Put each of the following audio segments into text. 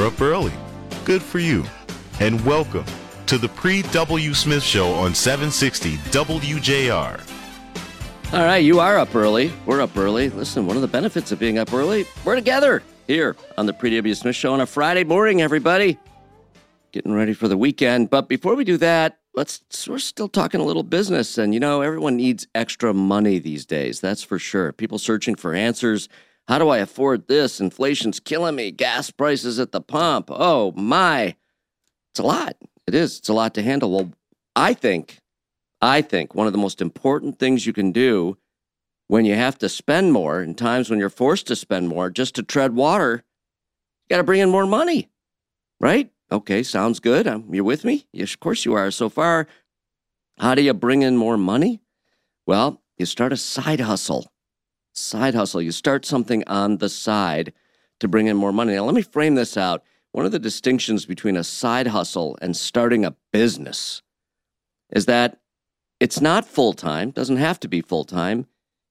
You're up early. Good for you. And welcome to the Pre W. Smith Show on 760 WJR. All right, you are up early. We're up early. Listen, one of the benefits of being up early, we're together here on the Pre W. Smith Show on a Friday morning, everybody. Getting ready for the weekend. But before we do that, let's we're still talking a little business. And you know, everyone needs extra money these days. That's for sure. People searching for answers. How do I afford this? Inflation's killing me. Gas prices at the pump. Oh my. It's a lot. It is. It's a lot to handle. Well, I think, I think one of the most important things you can do when you have to spend more in times when you're forced to spend more just to tread water, you got to bring in more money, right? Okay, sounds good. Um, you're with me? Yes, of course you are. So far, how do you bring in more money? Well, you start a side hustle. Side hustle. You start something on the side to bring in more money. Now, let me frame this out. One of the distinctions between a side hustle and starting a business is that it's not full time, doesn't have to be full time,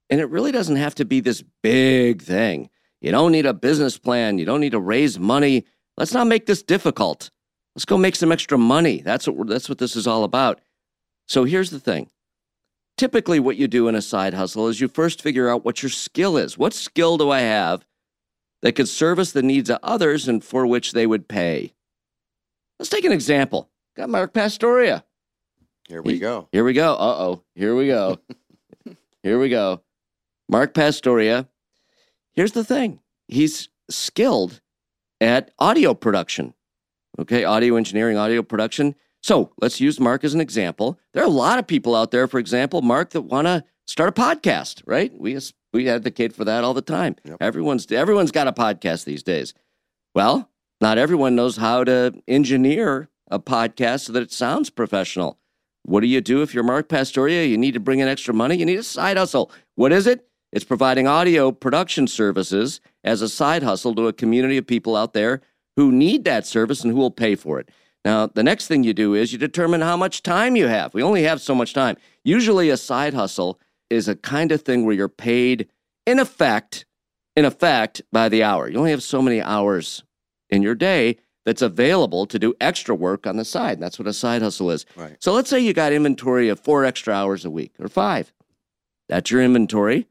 and it really doesn't have to be this big thing. You don't need a business plan, you don't need to raise money. Let's not make this difficult. Let's go make some extra money. That's what that's what this is all about. So here's the thing. Typically what you do in a side hustle is you first figure out what your skill is. What skill do I have that could service the needs of others and for which they would pay. Let's take an example. Got Mark Pastoria. Here we He- go. Here we go. Uh oh. Here we go. Here we go. Mark Pastoria. Here's the thing he's skilled at audio production. Okay, audio engineering, audio production. So let's use Mark as an example. There are a lot of people out there, for example, Mark, that want to start a podcast, right? We we advocate for that all the time. Yep. Everyone's everyone's got a podcast these days. Well, not everyone knows how to engineer a podcast so that it sounds professional. What do you do if you're Mark Pastoria? You need to bring in extra money. You need a side hustle. What is it? It's providing audio production services as a side hustle to a community of people out there who need that service and who will pay for it. Now, the next thing you do is you determine how much time you have. We only have so much time. Usually, a side hustle is a kind of thing where you're paid in effect, in effect, by the hour. You only have so many hours in your day that's available to do extra work on the side. And that's what a side hustle is. Right. So let's say you got inventory of four extra hours a week or five. That's your inventory.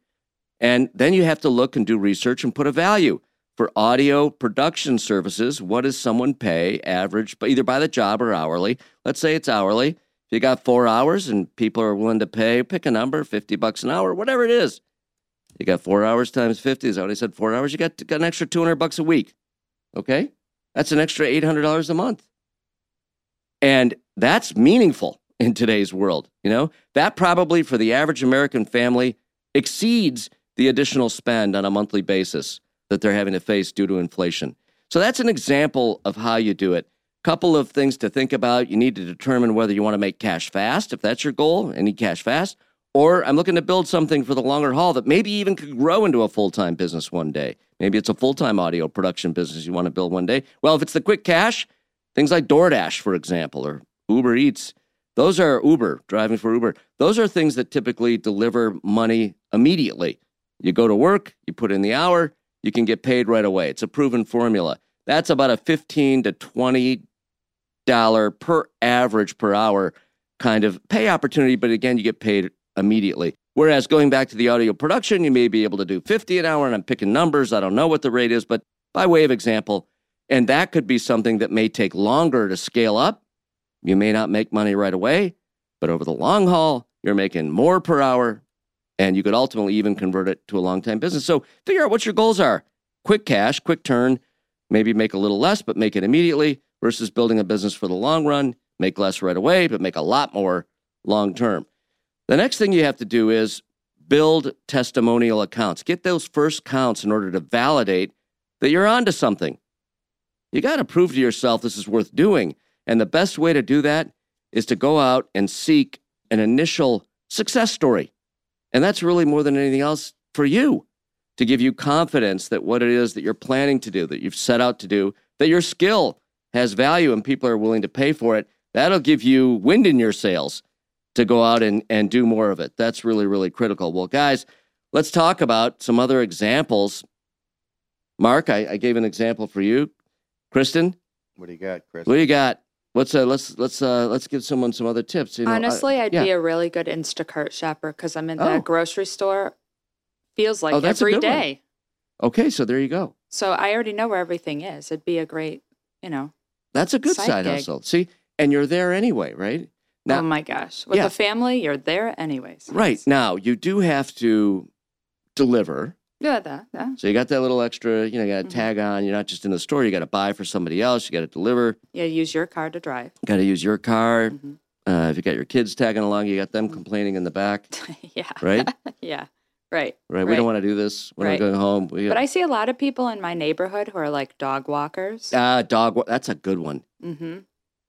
And then you have to look and do research and put a value for audio production services. What does someone pay average, but either by the job or hourly? Let's say it's hourly. If you got four hours and people are willing to pay, pick a number, 50 bucks an hour, whatever it is. You got four hours times 50. Is I said? Four hours. You got, got an extra 200 bucks a week. Okay. That's an extra $800 a month. And that's meaningful in today's world. You know, that probably for the average American family exceeds the additional spend on a monthly basis that they're having to face due to inflation. So that's an example of how you do it. Couple of things to think about. You need to determine whether you want to make cash fast, if that's your goal, any cash fast, or I'm looking to build something for the longer haul that maybe even could grow into a full time business one day. Maybe it's a full time audio production business you want to build one day. Well, if it's the quick cash, things like DoorDash, for example, or Uber Eats, those are Uber, driving for Uber. Those are things that typically deliver money immediately. You go to work, you put in the hour, you can get paid right away. It's a proven formula. That's about a 15 to 20 dollar per average per hour kind of pay opportunity, but again, you get paid immediately. Whereas going back to the audio production, you may be able to do 50 an hour, and I'm picking numbers. I don't know what the rate is, but by way of example, and that could be something that may take longer to scale up. You may not make money right away, but over the long haul, you're making more per hour, and you could ultimately even convert it to a long time business. So figure out what your goals are quick cash, quick turn, maybe make a little less, but make it immediately versus building a business for the long run, make less right away, but make a lot more long term. The next thing you have to do is build testimonial accounts. Get those first counts in order to validate that you're onto something. You got to prove to yourself this is worth doing. And the best way to do that is to go out and seek an initial success story. And that's really more than anything else for you to give you confidence that what it is that you're planning to do, that you've set out to do, that your skill has value and people are willing to pay for it. That'll give you wind in your sails to go out and, and do more of it. That's really, really critical. Well, guys, let's talk about some other examples. Mark, I, I gave an example for you. Kristen, What do you got, Chris? what do you got? What's uh, let's let's uh, let's give someone some other tips. You know, Honestly, I'd yeah. be a really good Instacart shopper because I'm in the Oh. grocery store. Feels like Oh, that's a every good one. okay, so there you go. So I already know where everything is. It'd be a great, you know. That's a good Side side, hustle. See, and you're there anyway, right? Now, oh my gosh. With Yeah. the family, you're there anyways. right now you do have to deliver. Yeah, that, yeah. So you got that little extra, you know, you got to Mhm. tag on. You're not just in the store. You got to buy for somebody else. You got to deliver. Yeah, use your car to drive. Got to use your car. Mhm. Uh, if you got your kids tagging along, you got them complaining in the back, yeah. right? yeah. Right. Right. We don't want to do this when Right. we're going home. We But I see a lot of people in my neighborhood who are like dog walkers. ah dog. wa- That's a good one. Mm-hmm.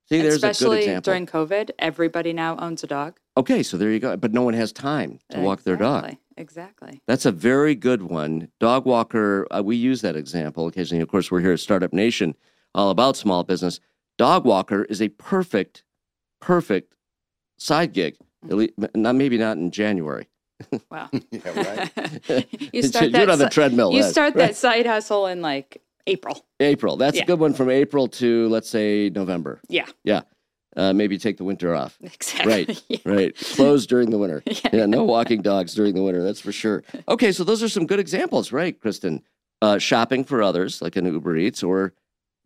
See, there's a good Especially example. during COVID, everybody now owns a dog. okay, so there you go. But no one has time to walk their dog. Exactly, Exactly. That's a very good one. Dog walker, uh, we use that example occasionally. Of course, we're here at Startup Nation, all about small business. Dog walker is a perfect, perfect side gig. At least, not maybe not in January. Wow. yeah, right. you Do start it that on the si- treadmill. You that's- start right. that side hustle in like April. April. That's a good one from April to let's say November. Yeah. Yeah. Uh, maybe take the winter off. Exactly. Right. Yeah. Right. Closed during the winter. Yeah. Yeah, no walking dogs during the winter. That's for sure. Okay, so those are some good examples, right, Kristen? Uh, shopping for others, like an Uber Eats, or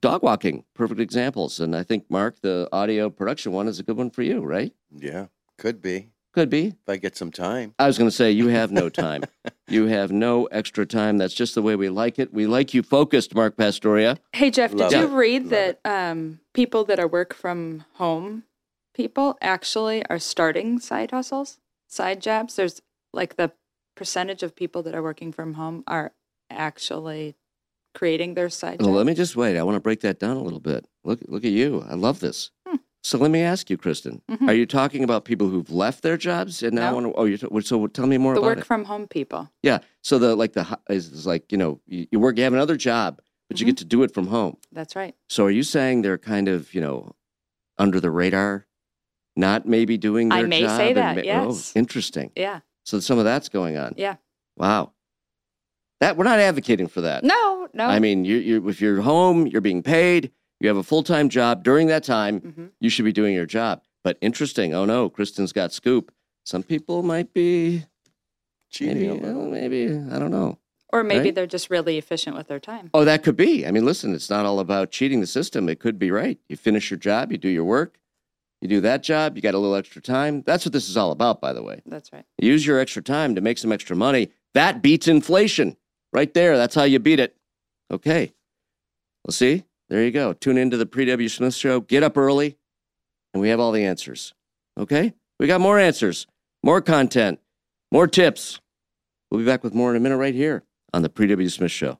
dog walking, perfect examples. And I think Mark, the audio production one, is a good one for you, right? Yeah, could be Could be. if I get some time. I was going to say you have no time. you have no extra time. That's just the way we like it. We like you focused, Mark Pastoria. Hey Jeff, did Love you read Love that um, people that are work from home people actually are starting side hustles, side jobs? There's like the percentage of people that are working from home are actually creating their side Well, job. let me just wait. I want to break that down a little bit. Look, look at you. I love this. So let me ask you, Kristen. Mhm. Are you talking about people who've left their jobs and now No. want to? Oh, you're t- so tell me more about the about work it. from home people. Yeah. So the like the is, like you know you, you work you have another job but you Mhm. get to do it from home. That's right. So are you saying they're kind of you know under the radar, not maybe doing their I may job? say that, ma- yes. Oh, interesting. Yeah. So some of that's going on. Yeah. Wow. That we're not advocating for that. No, no. I mean, you you if you're home, you're being paid, you have a full time job. During that time, Mhm. you should be doing your job. But interesting. Oh no, Kristen's got scoop. Some people might be Cheating maybe, well, maybe I don't know. Or maybe right? they're just really efficient with their time. Oh, that could be. I mean, listen, it's not all about cheating the system. It could be right. You finish your job, you do your work, you do that job, you got a little extra time. That's what this is all about, by the way. That's right. Use your extra time to make some extra money. That beats inflation right there. That's how you beat it. Okay. Well, see, there you go. Tune into the Pre W. Smith Show. Get up early, and we have all the answers. Okay? We got more answers, more content, more tips. We'll be back with more in a minute right here on the Pre W. Smith Show.